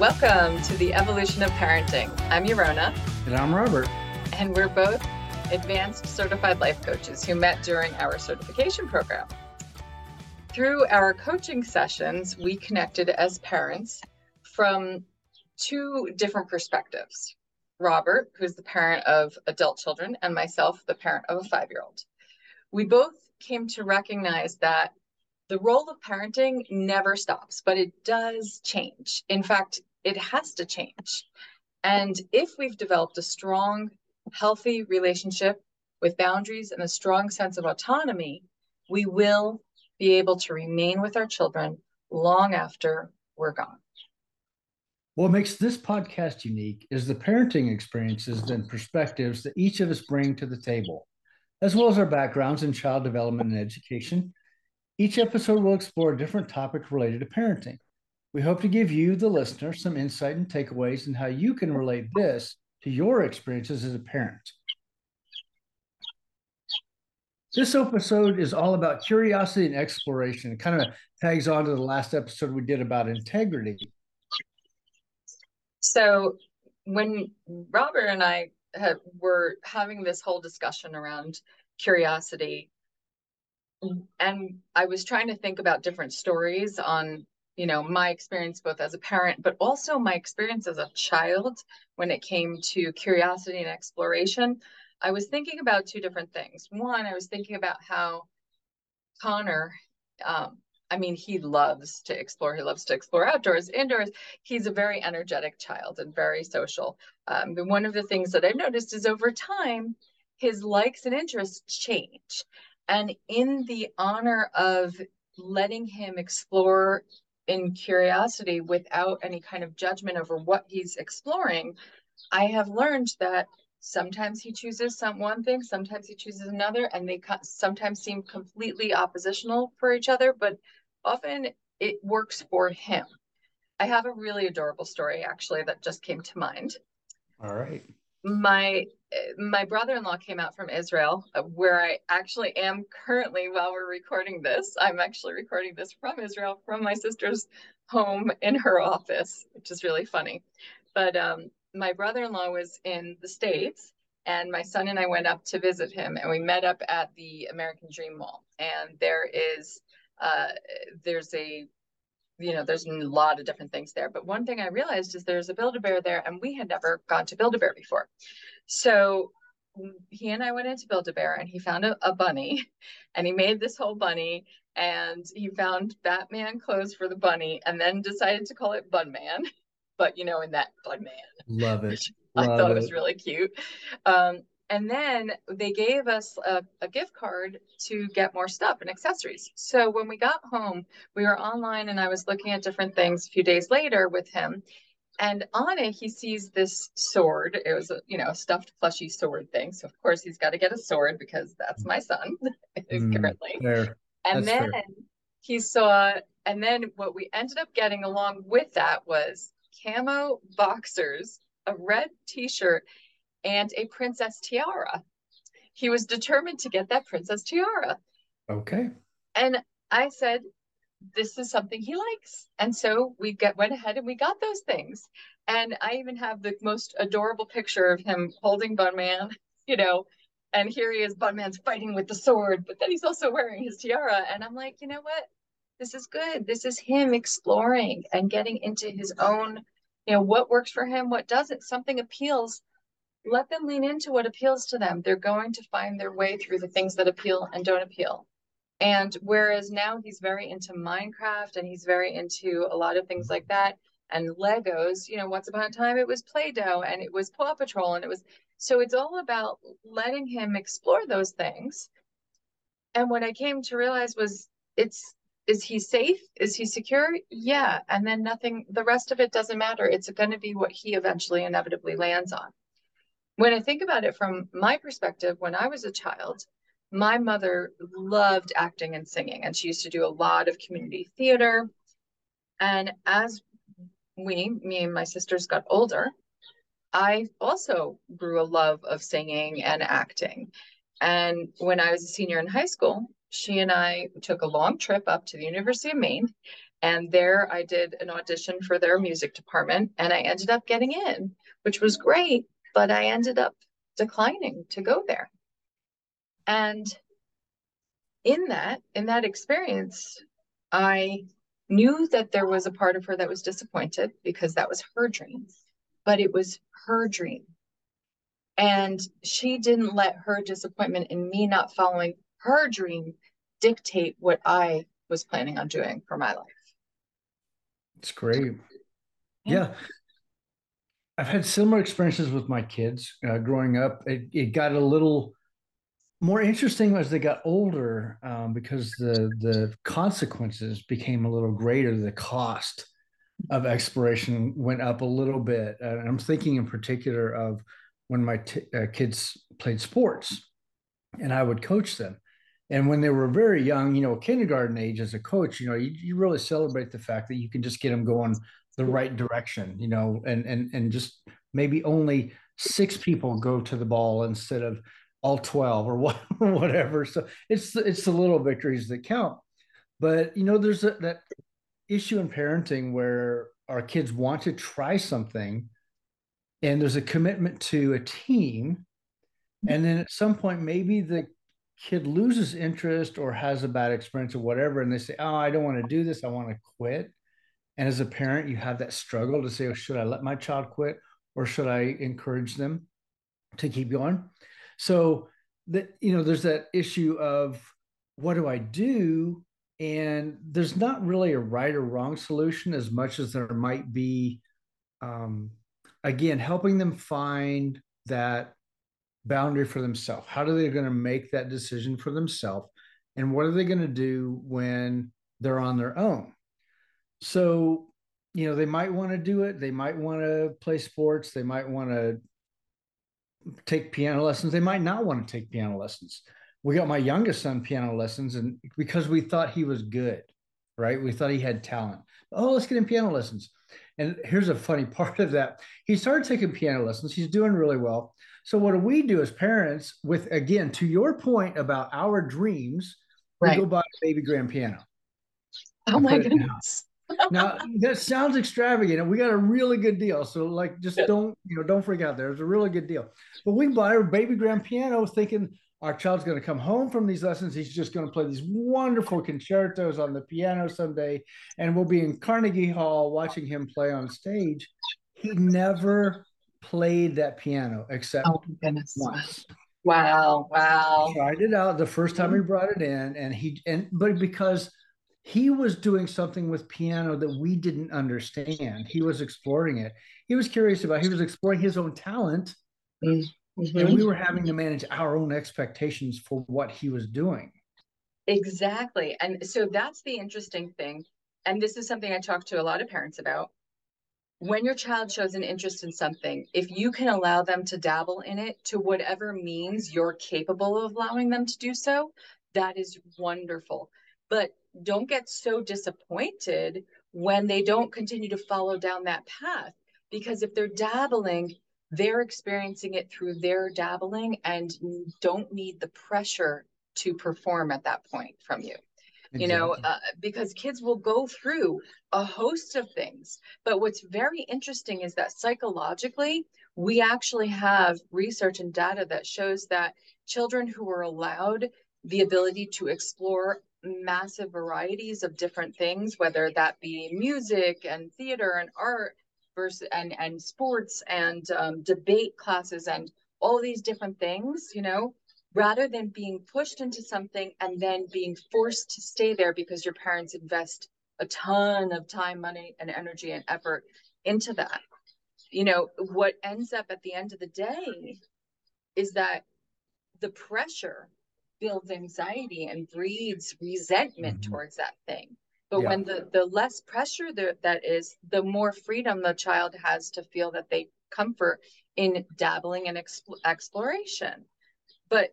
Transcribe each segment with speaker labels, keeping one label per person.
Speaker 1: Welcome to the evolution of parenting. I'm Yorona.
Speaker 2: And I'm Robert.
Speaker 1: And we're both advanced certified life coaches who met during our certification program. Through our coaching sessions, we connected as parents from two different perspectives. Robert, who's the parent of adult children, and myself, the parent of a five year old. We both came to recognize that the role of parenting never stops, but it does change. In fact, it has to change. And if we've developed a strong, healthy relationship with boundaries and a strong sense of autonomy, we will be able to remain with our children long after we're gone.
Speaker 2: What makes this podcast unique is the parenting experiences and perspectives that each of us bring to the table, as well as our backgrounds in child development and education. Each episode will explore a different topic related to parenting. We hope to give you, the listener, some insight and takeaways in how you can relate this to your experiences as a parent. This episode is all about curiosity and exploration. It kind of tags on to the last episode we did about integrity.
Speaker 1: So, when Robert and I had, were having this whole discussion around curiosity, and I was trying to think about different stories on you know my experience both as a parent but also my experience as a child when it came to curiosity and exploration i was thinking about two different things. One i was thinking about how connor um, i mean he loves to explore he loves to explore outdoors indoors. He's a very energetic child and very social. Um, but one of the things that i've noticed is over time his likes and interests change. And in the honor of letting him explore in curiosity without any kind of judgment over what he's exploring, I have learned that sometimes he chooses some one thing, sometimes he chooses another, and they sometimes seem completely oppositional for each other, but often it works for him. I have a really adorable story actually that just came to mind.
Speaker 2: All right.
Speaker 1: My my brother-in-law came out from Israel, uh, where I actually am currently while we're recording this. I'm actually recording this from Israel, from my sister's home in her office, which is really funny. But um, my brother-in-law was in the States, and my son and I went up to visit him, and we met up at the American Dream Mall. And there is, uh, there's a you know, there's a lot of different things there. But one thing I realized is there's a Build-A-Bear there, and we had never gone to Build-A-Bear before. So he and I went into Build-A-Bear, and he found a, a bunny, and he made this whole bunny, and he found Batman clothes for the bunny, and then decided to call it Bunman. But you know, in that Bunman,
Speaker 2: love it.
Speaker 1: Love I thought it. it was really cute. Um, and then they gave us a, a, gift card to get more stuff and accessories. So when we got home, we were online and I was looking at different things a few days later with him. And on it, he sees this sword. It was a, you know, a stuffed plushy sword thing. So of course he's got to get a sword because that's my son mm, currently. Fair. And that's then fair. he saw, and then what we ended up getting along with that was camo boxers, a red t-shirt, and a princess tiara. He was determined to get that princess tiara.
Speaker 2: Okay.
Speaker 1: And I said, this is something he likes. And so we get went ahead and we got those things. And I even have the most adorable picture of him holding Bunman, you know, and here he is, Bunman's fighting with the sword, but then he's also wearing his tiara. And I'm like, you know what? This is good. This is him exploring and getting into his own, you know, what works for him, what doesn't. Something appeals let them lean into what appeals to them. They're going to find their way through the things that appeal and don't appeal. And whereas now he's very into Minecraft and he's very into a lot of things like that and Legos, you know, once upon a time it was Play Doh and it was Paw Patrol and it was so it's all about letting him explore those things. And what I came to realize was it's is he safe? Is he secure? Yeah. And then nothing, the rest of it doesn't matter. It's going to be what he eventually inevitably lands on when I think about it from my perspective, when I was a child, my mother loved acting and singing, and she used to do a lot of community theater. And as we, me and my sisters, got older, I also grew a love of singing and acting. And when I was a senior in high school, she and I took a long trip up to the University of Maine And there I did an audition for their music department and I ended up getting in, which was great, but I ended up declining to go there. And in that, in that experience, I knew that there was a part of her that was disappointed because that was her dream, but it was her dream. And she didn't let her disappointment in me not following her dream dictate what I was planning on doing for my life.
Speaker 2: It's great. Yeah. yeah. I've had similar experiences with my kids uh, growing up. It, it, got a little more interesting as they got older um, because the the consequences became a little greater. The cost of exploration went up a little bit. Uh, I'm thinking in particular of when my t- uh, kids played sports, and I would coach them. And when they were very young, you know, kindergarten age as a coach, you know, you, you really celebrate the fact that you can just get them going the right direction, you know, and and and just maybe only six people go to the ball instead of all 12 or what, whatever. So it's it's the little victories that count. But you know, there's a, that issue in parenting where our kids want to try something and there's a commitment to a team. And then at some point, maybe the kid loses interest or has a bad experience or whatever, and they say, Oh, I don't want to do this, I want to quit. And as a parent, you have that struggle to say, Oh, should I let my child quit or should I encourage them to keep going? So that you know, there's that issue of what do I do? And there's not really a right or wrong solution as much as there might be um, again helping them find that boundary for themselves. How are they going to make that decision for themselves? And what are they going to do when they're on their own? So, you know, they might want to do it. They might want to play sports. They might want to take piano lessons. They might not want to take piano lessons. We got my youngest son piano lessons, and because we thought he was good, right? We thought he had talent. Oh, let's get him piano lessons. And here's a funny part of that. He started taking piano lessons. He's doing really well. So what do we do as parents with again to your point about our dreams, right. we go buy a baby grand piano.
Speaker 1: Oh my goodness
Speaker 2: now that sounds extravagant and we got a really good deal so like just don't you know don't freak out there's a really good deal. But we buy a baby grand piano thinking our child's going to come home from these lessons. He's just going to play these wonderful concertos on the piano someday and we'll be in carnegie hall watching him play on stage. He never played that piano except oh, once.
Speaker 1: Wow wow.
Speaker 2: He tried it out the first time he mm-hmm. brought it in and he and but because he was doing something with piano that we didn't understand. He was exploring it. He was curious about. He was exploring his own talent, mm-hmm. and we were having to manage our own expectations for what he was doing.
Speaker 1: Exactly, and so that's the interesting thing. And this is something I talk to a lot of parents about. When your child shows an interest in something, if you can allow them to dabble in it to whatever means you're capable of allowing them to do so, that is wonderful. But don't get so disappointed when they don't continue to follow down that path. Because if they're dabbling, they're experiencing it through their dabbling and don't need the pressure to perform at that point from you. You know, uh, because kids will go through a host of things. But what's very interesting is that psychologically, we actually have research and data that shows that children who are allowed the ability to explore massive varieties of different things, whether that be music and theater and art versus and and sports and um, debate classes and all these different things, you know, rather than being pushed into something and then being forced to stay there because your parents invest a ton of time, money, and energy and effort into that. You know, what ends up at the end of the day is that the pressure builds anxiety and breeds resentment mm-hmm. towards that thing. But yeah. when the, the less pressure there, that is, the more freedom the child has to feel that they comfort in dabbling and exp- exploration. But,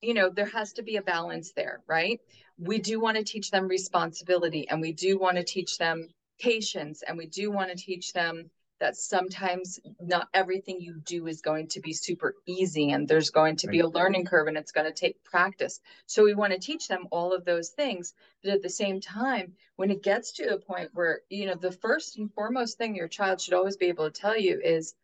Speaker 1: you know, there has to be a balance there, right? We do want to teach them responsibility and we do want to teach them patience and we do want to teach them that sometimes not everything you do is going to be super easy and there's going to be a learning curve and it's going to take practice. So we want to teach them all of those things. But at the same time, when it gets to a point where, you know, the first and foremost thing your child should always be able to tell you is,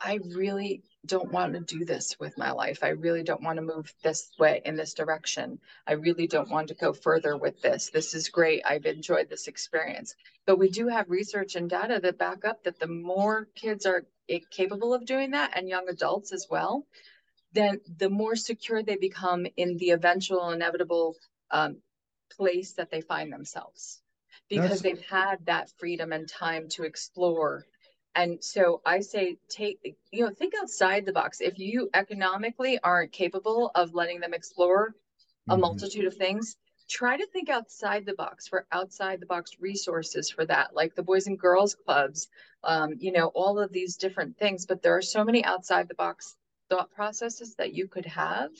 Speaker 1: I really don't want to do this with my life. I really don't want to move this way in this direction. I really don't want to go further with this. This is great. I've enjoyed this experience. But we do have research and data that back up that the more kids are capable of doing that and young adults as well, then the more secure they become in the eventual inevitable um, place that they find themselves because That's... they've had that freedom and time to explore and so I say, take, you know, think outside the box. If you economically aren't capable of letting them explore a mm-hmm. multitude of things, try to think outside the box for outside the box resources for that, like the Boys and Girls Clubs, um, you know, all of these different things. But there are so many outside the box thought processes that you could have.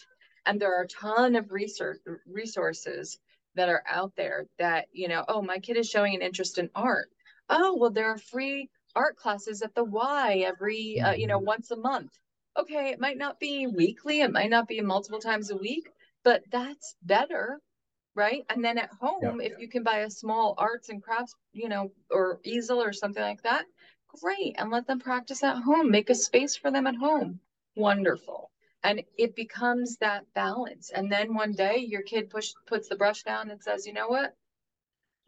Speaker 1: And there are a ton of research resources that are out there that, you know, oh, my kid is showing an interest in art. Oh, well, there are free art classes at the Y every, uh, you know, mm-hmm. once a month. Okay, it might not be weekly, it might not be multiple times a week, but that's better, right? And then at home, if you can buy a small arts and crafts, you know, or easel or something like that, great. And let them practice at home. Make a space for them at home. Wonderful. And it becomes that balance. And then one day your kid push puts the brush down and says, you know what?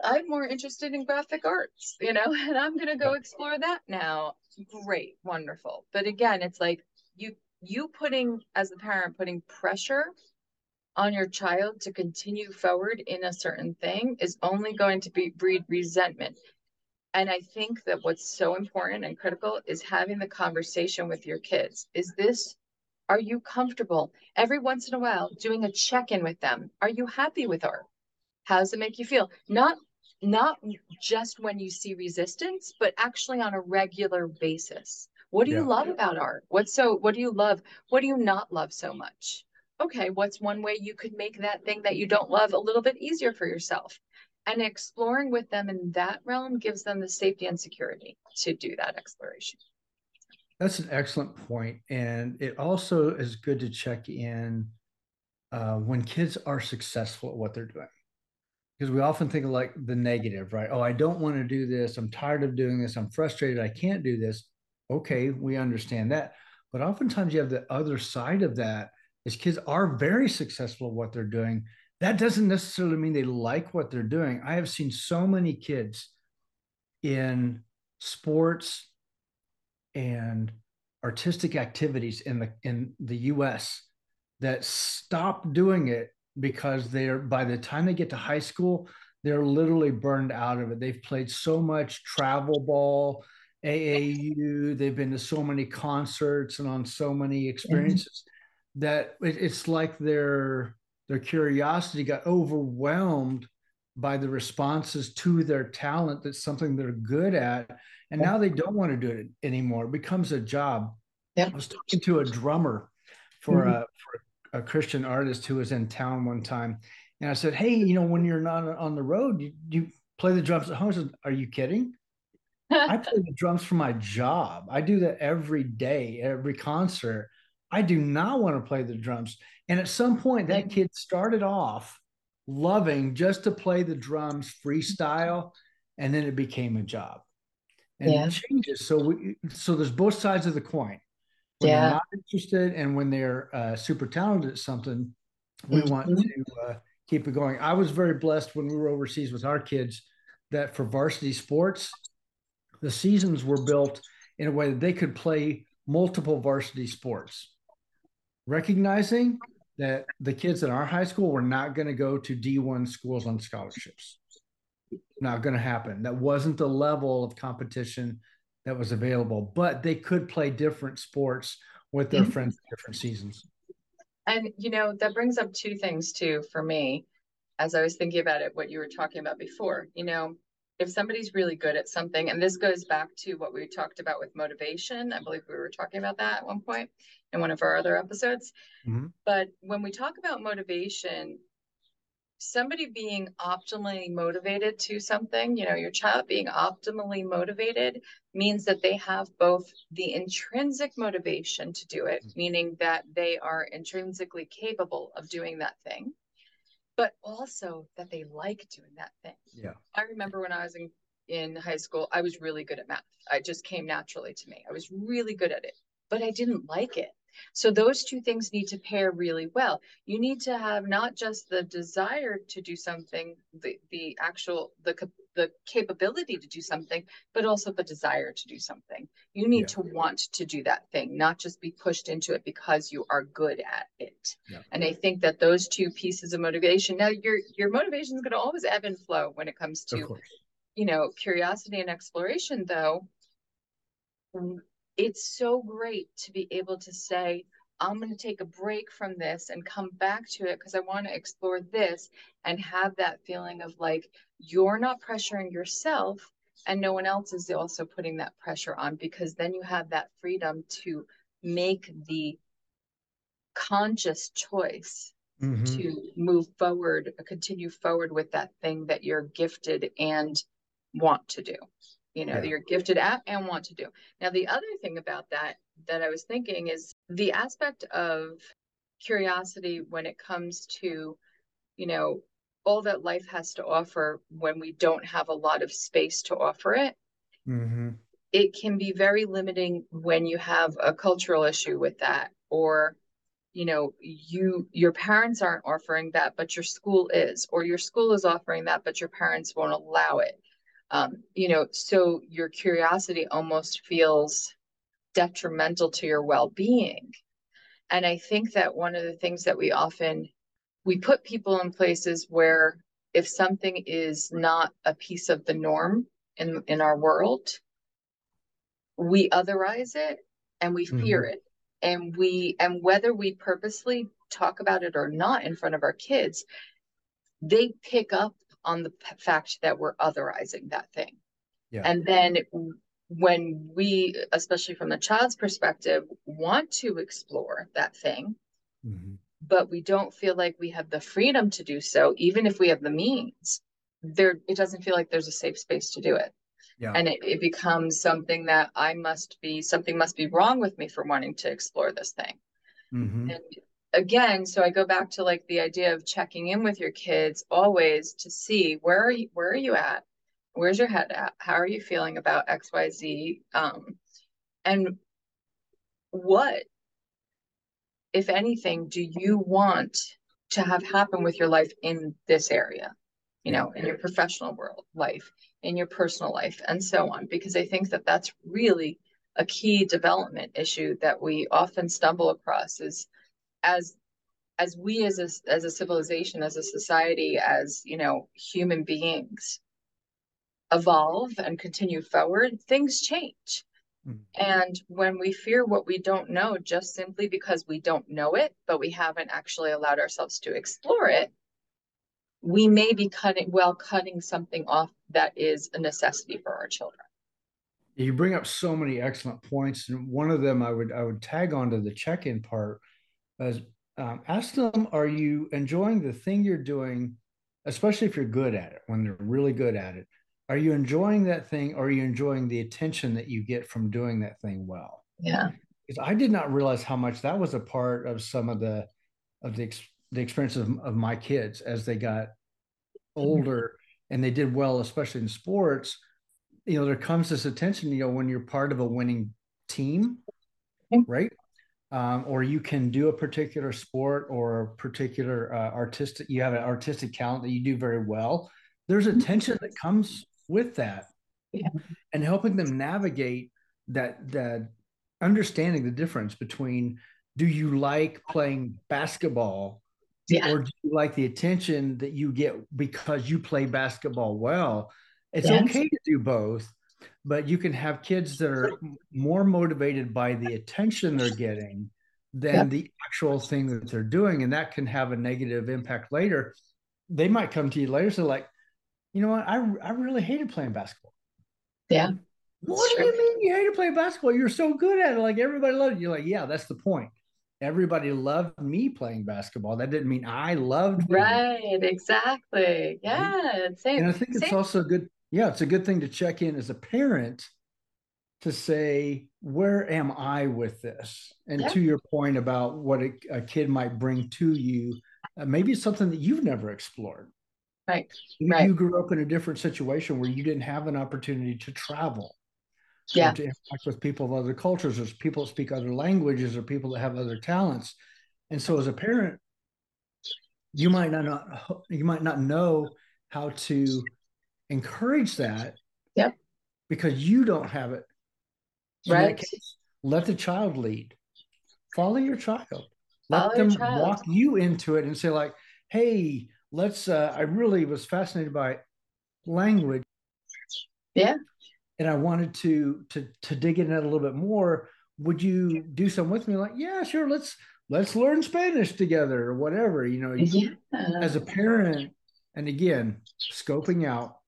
Speaker 1: I'm more interested in graphic arts, you know, and I'm going to go explore that now. Great, wonderful. But again, it's like you you putting as a parent putting pressure on your child to continue forward in a certain thing is only going to be breed resentment. And I think that what's so important and critical is having the conversation with your kids. Is this are you comfortable every once in a while doing a check-in with them? Are you happy with art? How does it make you feel? Not not just when you see resistance, but actually on a regular basis. What do yeah. you love about art? What's so what do you love? What do you not love so much? Okay, what's one way you could make that thing that you don't love a little bit easier for yourself? And exploring with them in that realm gives them the safety and security to do that exploration.
Speaker 2: That's an excellent point. And it also is good to check in uh, when kids are successful at what they're doing because we often think of like the negative, right? Oh, I don't want to do this. I'm tired of doing this. I'm frustrated. I can't do this. Okay, we understand that. But oftentimes you have the other side of that is kids are very successful at what they're doing. That doesn't necessarily mean they like what they're doing. I have seen so many kids in sports and artistic activities in the in the US that stop doing it because they're by the time they get to high school, they're literally burned out of it. They've played so much travel ball, AAU, they've been to so many concerts and on so many experiences mm-hmm. that it, it's like their their curiosity got overwhelmed by the responses to their talent that's something they're good at and now they don't want to do it anymore it becomes a job i was talking to a drummer for, mm-hmm. a, for a Christian artist who was in town one time, and I said, "Hey, you know, when you're not on the road, you, you play the drums at home." He Said, "Are you kidding? I play the drums for my job. I do that every day, every concert. I do not want to play the drums." And at some point, that kid started off loving just to play the drums freestyle, and then it became a job. And yeah. it changes. So we, so there's both sides of the coin when yeah. they're not interested and when they're uh, super talented at something, we mm-hmm. want to uh, keep it going. I was very blessed when we were overseas with our kids that for varsity sports, the seasons were built in a way that they could play multiple varsity sports, recognizing that the kids in our high school were not going to go to D1 schools on scholarships. Not going to happen. That wasn't the level of competition that was available, but they could play different sports with their mm-hmm. friends different seasons.
Speaker 1: And you know, that brings up two things too for me as I was thinking about it, what you were talking about before. You know, if somebody's really good at something, and this goes back to what we talked about with motivation, I believe we were talking about that at one point in one of our other episodes. Mm-hmm. But when we talk about motivation, somebody being optimally motivated to something, you know, your child being optimally motivated means that they have both the intrinsic motivation to do it, mm-hmm. meaning that they are intrinsically capable of doing that thing, but also that they like doing that thing.
Speaker 2: Yeah.
Speaker 1: I remember when I was in, in high school, I was really good at math. It just came naturally to me. I was really good at it, but I didn't like it. So those two things need to pair really well. You need to have not just the desire to do something, the, the actual, the, the capability to do something, but also the desire to do something. You need yeah. to want to do that thing, not just be pushed into it because you are good at it. Yeah. And I think that those two pieces of motivation, now your, your motivation is going to always ebb and flow when it comes to, you know, curiosity and exploration though it's so great to be able to say, I'm going to take a break from this and come back to it because I want to explore this and have that feeling of like you're not pressuring yourself and no one else is also putting that pressure on because then you have that freedom to make the conscious choice mm-hmm. to move forward, continue forward with that thing that you're gifted and want to do you know, yeah. that you're gifted at and want to do. Now, the other thing about that that I was thinking is the aspect of curiosity when it comes to, you know, all that life has to offer when we don't have a lot of space to offer it. Mm-hmm. It can be very limiting when you have a cultural issue with that, or you know you your parents aren't offering that but your school is or your school is offering that but your parents won't allow it um, you know, so your curiosity almost feels detrimental to your well-being. And I think that one of the things that we often we put people in places where if something is not a piece of the norm in in our world, we otherize it and we fear mm-hmm. it. And we and whether we purposely talk about it or not in front of our kids, they pick up on the fact that we're otherizing that thing. Yeah. And then when we, especially from the child's perspective, want to explore that thing, mm-hmm. but we don't feel like we have the freedom to do so, even if we have the means, there it doesn't feel like there's a safe space to do it. Yeah. And it, it becomes something that I must be something must be wrong with me for wanting to explore this thing. Mm-hmm. And again so i go back to like the idea of checking in with your kids always to see where are you where are you at? Where's your head at? How are you feeling about xyz um, and what if anything do you want to have happen with your life in this area? You know in your professional world life in your personal life and so on because i think that that's really a key development issue that we often stumble across is as as we as a, as a civilization as a society as you know human beings evolve and continue forward things change mm-hmm. and when we fear what we don't know just simply because we don't know it but we haven't actually allowed ourselves to explore it we may be cutting well cutting something off that is a necessity for our children
Speaker 2: you bring up so many excellent points and one of them i would i would tag onto the check-in part as um, ask them, are you enjoying the thing you're doing, especially if you're good at it, when they're really good at it? Are you enjoying that thing or are you enjoying the attention that you get from doing that thing well?
Speaker 1: Yeah.
Speaker 2: Because I did not realize how much that was a part of some of the of the the experience of, of my kids as they got older and they did well, especially in sports. You know, there comes this attention, you know, when you're part of a winning team, right? Um, or you can do a particular sport or a particular uh, artistic you have an artistic talent that you do very well there's a tension that comes with that yeah. and helping them navigate that that understanding the difference between do you like playing basketball yeah. or do you like the attention that you get because you play basketball well it's yes. okay to do both but you can have kids that are more motivated by the attention they're getting than yep. the actual thing that they're doing and that can have a negative impact later they might come to you later so like you know what i, I really hated playing basketball
Speaker 1: yeah
Speaker 2: what do you mean you hated playing basketball you're so good at it like everybody loved it you're like yeah that's the point everybody loved me playing basketball. That didn't mean I loved
Speaker 1: right. Exactly. Yeah. Same.
Speaker 2: And I think it's same. also good. Yeah, it's a good thing to check in as a parent to say, where am I with this? And yeah. to your point about what a, a kid might bring to you, uh, maybe it's something that you've never explored.
Speaker 1: Right.
Speaker 2: You,
Speaker 1: right.
Speaker 2: you grew up in a different situation where you didn't have an opportunity to travel
Speaker 1: yeah.
Speaker 2: to interact with people of other cultures or people that speak other languages or people that have other talents and so as a parent you might not, not you might not know how to encourage that
Speaker 1: yep
Speaker 2: because you don't have it
Speaker 1: In right case,
Speaker 2: let the child lead follow your child let follow them child. walk you into it and say like hey let's uh, i really was fascinated by language
Speaker 1: yeah
Speaker 2: and I wanted to to to dig in it a little bit more. Would you do some with me? Like, yeah, sure. Let's let's learn Spanish together or whatever. You know, yeah. as a parent, and again, scoping out,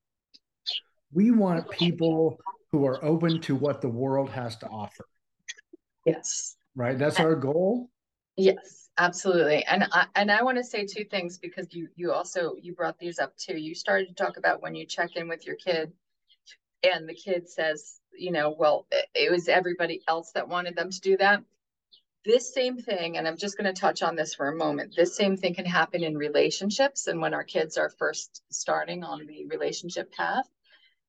Speaker 2: we want people who are open to what the world has to offer.
Speaker 1: Yes.
Speaker 2: Right. That's our goal.
Speaker 1: Yes, absolutely. And I and I want to say two things because you you also you brought these up too. You started to talk about when you check in with your kid and the kid says, you know, well, it was everybody else that wanted them to do that. This same thing, and I'm just going to touch on this for a moment. This same thing can happen in relationships. And when our kids are first starting on the relationship path,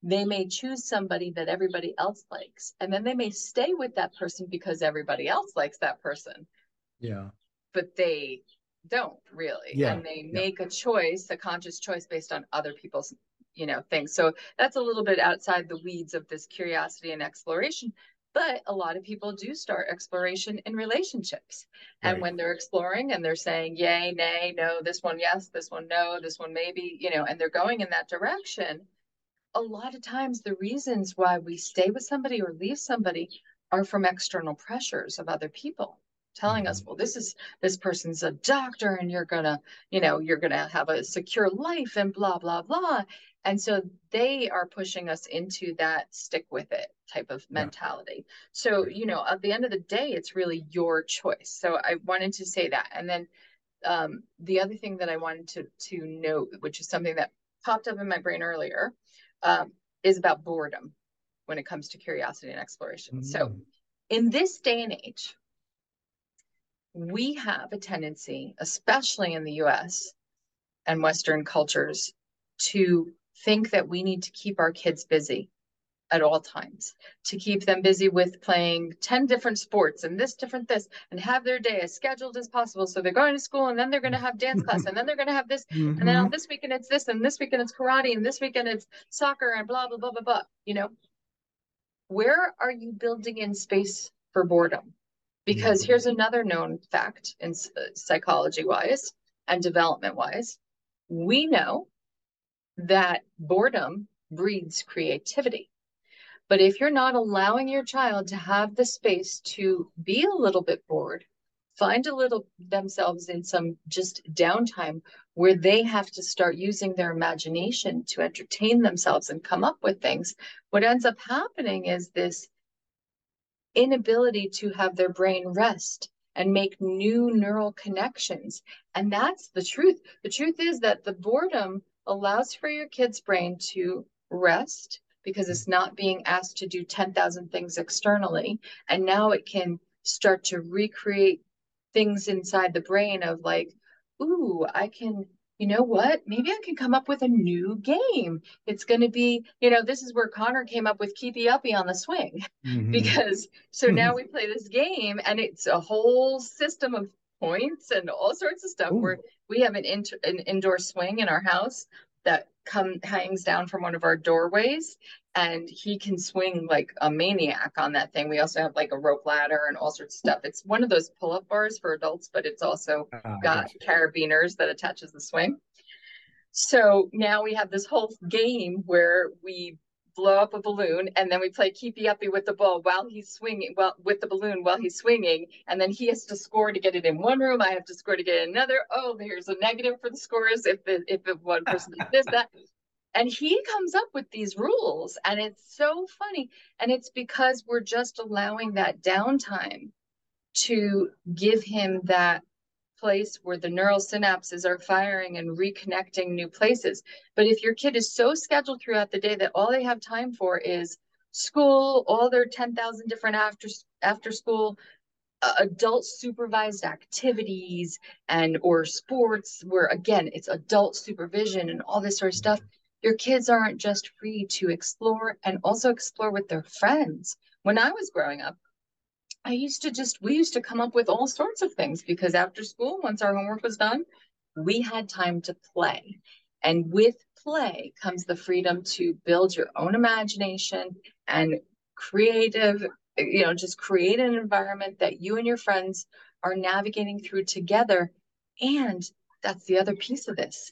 Speaker 1: they may choose somebody that everybody else likes. And then they may stay with that person because everybody else likes that person.
Speaker 2: Yeah.
Speaker 1: But they don't really.
Speaker 2: Yeah.
Speaker 1: And they
Speaker 2: yeah.
Speaker 1: make a choice, a conscious choice based on other people's you know things so that's a little bit outside the weeds of this curiosity and exploration but a lot of people do start exploration in relationships and right. when they're exploring and they're saying yay nay no this one yes this one no this one maybe you know and they're going in that direction a lot of times the reasons why we stay with somebody or leave somebody are from external pressures of other people telling us mm-hmm. well this is this person's a doctor and you're gonna you know you're gonna have a secure life and blah blah blah and so they are pushing us into that stick with it type of mentality. Yeah. So, you know, at the end of the day, it's really your choice. So I wanted to say that. And then um, the other thing that I wanted to, to note, which is something that popped up in my brain earlier, um, is about boredom when it comes to curiosity and exploration. Mm-hmm. So mm. in this day and age, we have a tendency, especially in the US and Western cultures, to think that we need to keep our kids busy at all times to keep them busy with playing 10 different sports and this different this and have their day as scheduled as possible so they're going to school and then they're going to have dance class and then they're going to have this mm-hmm. and then on this weekend it's this and this weekend it's karate and this weekend it's soccer and blah blah blah blah blah you know where are you building in space for boredom because mm-hmm. here's another known fact in uh, psychology wise and development wise we know that boredom breeds creativity. But if you're not allowing your child to have the space to be a little bit bored, find a little themselves in some just downtime where they have to start using their imagination to entertain themselves and come up with things, what ends up happening is this inability to have their brain rest and make new neural connections. And that's the truth. The truth is that the boredom allows for your kid's brain to rest because it's not being asked to do 10,000 things externally. And now it can start to recreate things inside the brain of like, ooh, I can, you know what? Maybe I can come up with a new game. It's going to be, you know, this is where Connor came up with Keepy Uppy on the swing mm-hmm. because so now we play this game and it's a whole system of points and all sorts of stuff Ooh. where we have an, an indoor swing in our house that come hangs down from one of our doorways and he can swing like a maniac on that thing. We also have like a rope ladder and all sorts of stuff. It's one of those pull-up bars for adults, but it's also uh, got carabiners that attaches the swing. So now we have this whole game where we blow up a balloon and then we play keepy uppy with the ball while he's swinging well with the balloon while he's swinging and then he has to score to get it in one room. I have to score to get it in another. Oh here's a negative for the scores if the if one person does this that. And he comes up with these rules and it's so funny. And it's because we're just allowing that downtime to give him that place where the neural synapses are firing and reconnecting new places. But if your kid is so scheduled throughout the day that all they have time for is school, all their 10,000 different after after school uh, adult supervised activities and or sports where again it's adult supervision and all this sort of stuff your kids aren't just free to explore and also explore with their friends when i was growing up I used to just, we used to come up with all sorts of things because after school, once our homework was done, we had time to play. And with play comes the freedom to build your own imagination and creative, you know, just create an environment that you and your friends are navigating through together. And that's the other piece of this.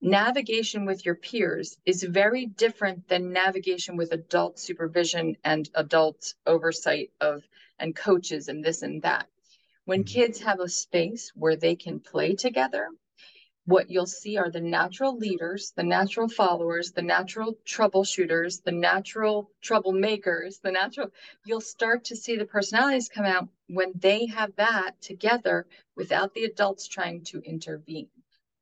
Speaker 1: Navigation with your peers is very different than navigation with adult supervision and adult oversight of and coaches and this and that. When mm-hmm. kids have a space where they can play together, what you'll see are the natural leaders, the natural followers, the natural troubleshooters, the natural troublemakers, the natural, you'll start to see the personalities come out when they have that together without the adults trying to intervene.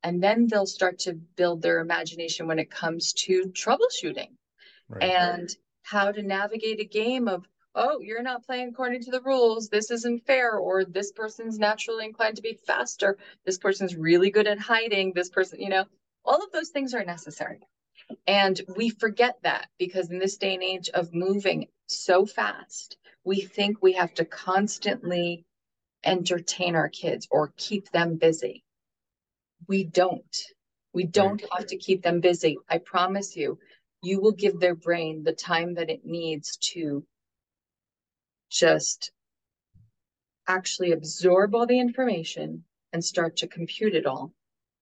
Speaker 1: And then they'll start to build their imagination when it comes to troubleshooting right. and how to navigate a game of oh, you're not playing according to the rules. This isn't fair. Or this person's naturally inclined to be faster. This person's really good at hiding. This person, you know, all of those things are necessary. And we forget that because in this day and age of moving so fast, we think we have to constantly entertain our kids or keep them busy. We don't. We don't have to keep them busy. I promise you, you will give their brain the time that it needs to just actually absorb all the information and start to compute it all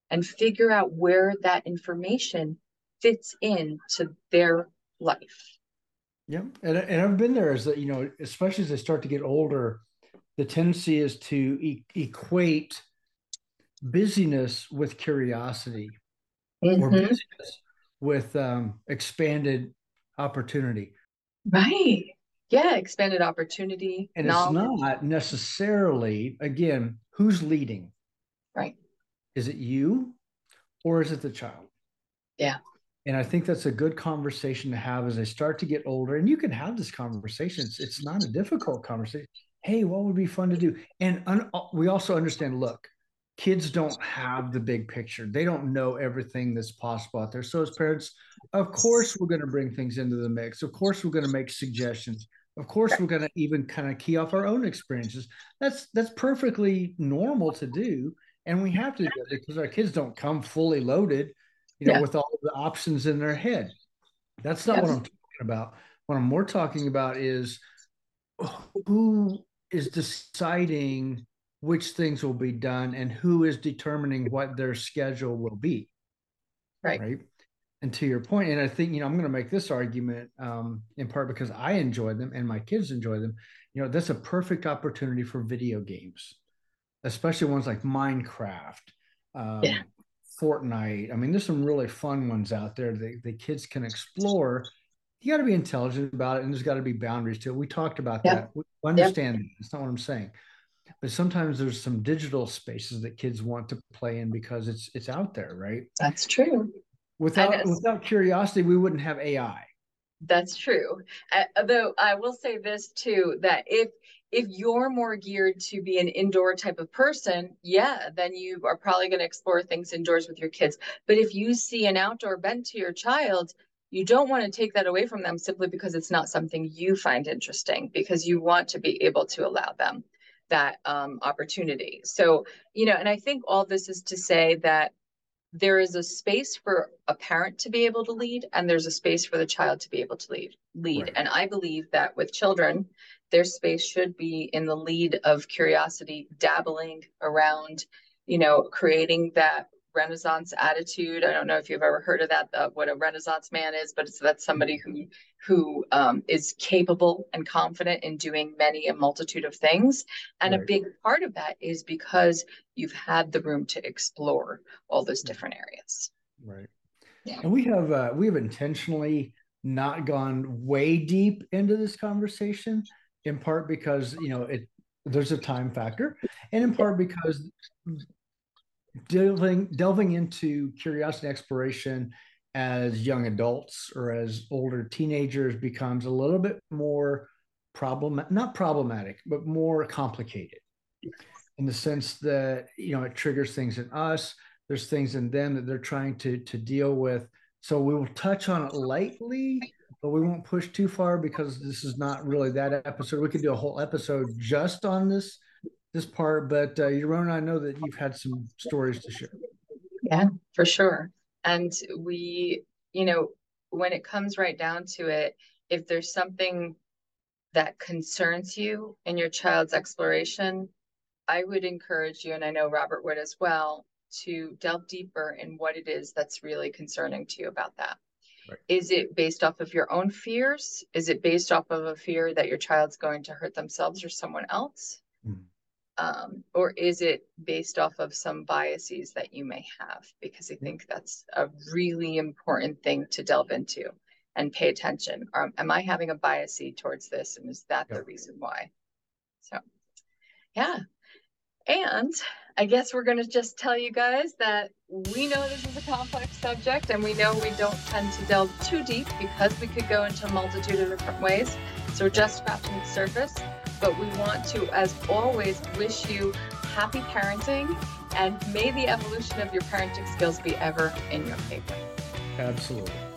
Speaker 1: and figure out where that information fits into their life.
Speaker 2: Yeah. And, and I've been there as that, you know, especially as they start to get older, the tendency is to e- equate busyness with curiosity mm-hmm. or busyness with um, expanded opportunity.
Speaker 1: Right yeah expanded opportunity
Speaker 2: and knowledge. it's not necessarily again who's leading?
Speaker 1: Right.
Speaker 2: Is it you or is it the child?
Speaker 1: Yeah.
Speaker 2: And i think that's a good conversation to have as they start to get older and you can have this conversation. It's, it's not a difficult conversation. Hey what would be fun to do? And un- we also understand look kids don't have the big picture. They don't know everything that's possible out there. So as parents of course we're going to bring things into the mix. Of course we're going to make suggestions of course, we're going to even kind of key off our own experiences. That's that's perfectly normal to do, and we have to do it because our kids don't come fully loaded, you know, yeah. with all the options in their head. That's not yes. what I'm talking about. What I'm more talking about is who is deciding which things will be done and who is determining what their schedule will be.
Speaker 1: Right.
Speaker 2: Right and to your point, and I think you know I'm going to make this argument um, in part because I enjoy them and my kids enjoy them. You know, that's a perfect opportunity for video games, especially ones like Minecraft, um, yeah. Fortnite. I mean, there's some really fun ones out there that the kids can explore. You got to be intelligent about it, and there's got to be boundaries to it. We talked about yeah. that. We understand yeah. that. That's not what I'm saying. But sometimes there's some digital spaces that kids want to play in because it's it's out there, right?
Speaker 1: That's true.
Speaker 2: Without without curiosity, we wouldn't have AI.
Speaker 1: That's true. Uh, though I will say this too: that if if you're more geared to be an indoor type of person, yeah, then you are probably going to explore things indoors with your kids. But if you see an outdoor bent to your child, you don't want to take that away from them simply because it's not something you find interesting, because you want to be able to allow them that um, opportunity. So, you know, and I think all this is to say that there is a space for a parent to be able to lead and there's a space for the child to be able to lead lead right. and i believe that with children their space should be in the lead of curiosity dabbling around you know creating that renaissance attitude. I don't know if you've ever heard of that uh, what a renaissance man is but it's that's somebody who who um, is capable and confident in doing many a multitude of things. And right. a big part of that is because you've had the room to explore all those different areas.
Speaker 2: Right. Yeah. and we have uh, we have intentionally not gone way deep into this conversation in part because you know it there's a time factor, and in part because delving delving into curiosity exploration as young adults or as older teenagers becomes a little bit more problem not problematic but more complicated. In the sense that you know it triggers things in us. There's things in them that they're trying to to deal with. So we will touch on it lightly but we won't push too far because this is not really that episode. We could do a whole episode just on this this part but uh Yaron, i know that you've had some stories to share.
Speaker 1: Yeah for sure. And we you know when it comes right down to it if there's something that concerns you in your child's exploration i would encourage you and i know robert would as well to delve deeper in what it is that's really concerning to you about that. Right. is it based off of your own fears? Is it based off of a fear that your child's going to hurt themselves or someone else? Mm um, or is it based off of some biases that you may have? Because I think that's a really important thing to delve into and pay attention. Um, am I having a bias towards this, and is that the reason why? So, yeah. And I guess we're going to just tell you guys that we know this is a complex subject and we know we don't tend to delve too deep because we could go into a multitude of different ways. So we're just scratching the surface but we want to, as always, wish you happy parenting and may the evolution of your parenting skills be ever in your favor.
Speaker 2: Absolutely.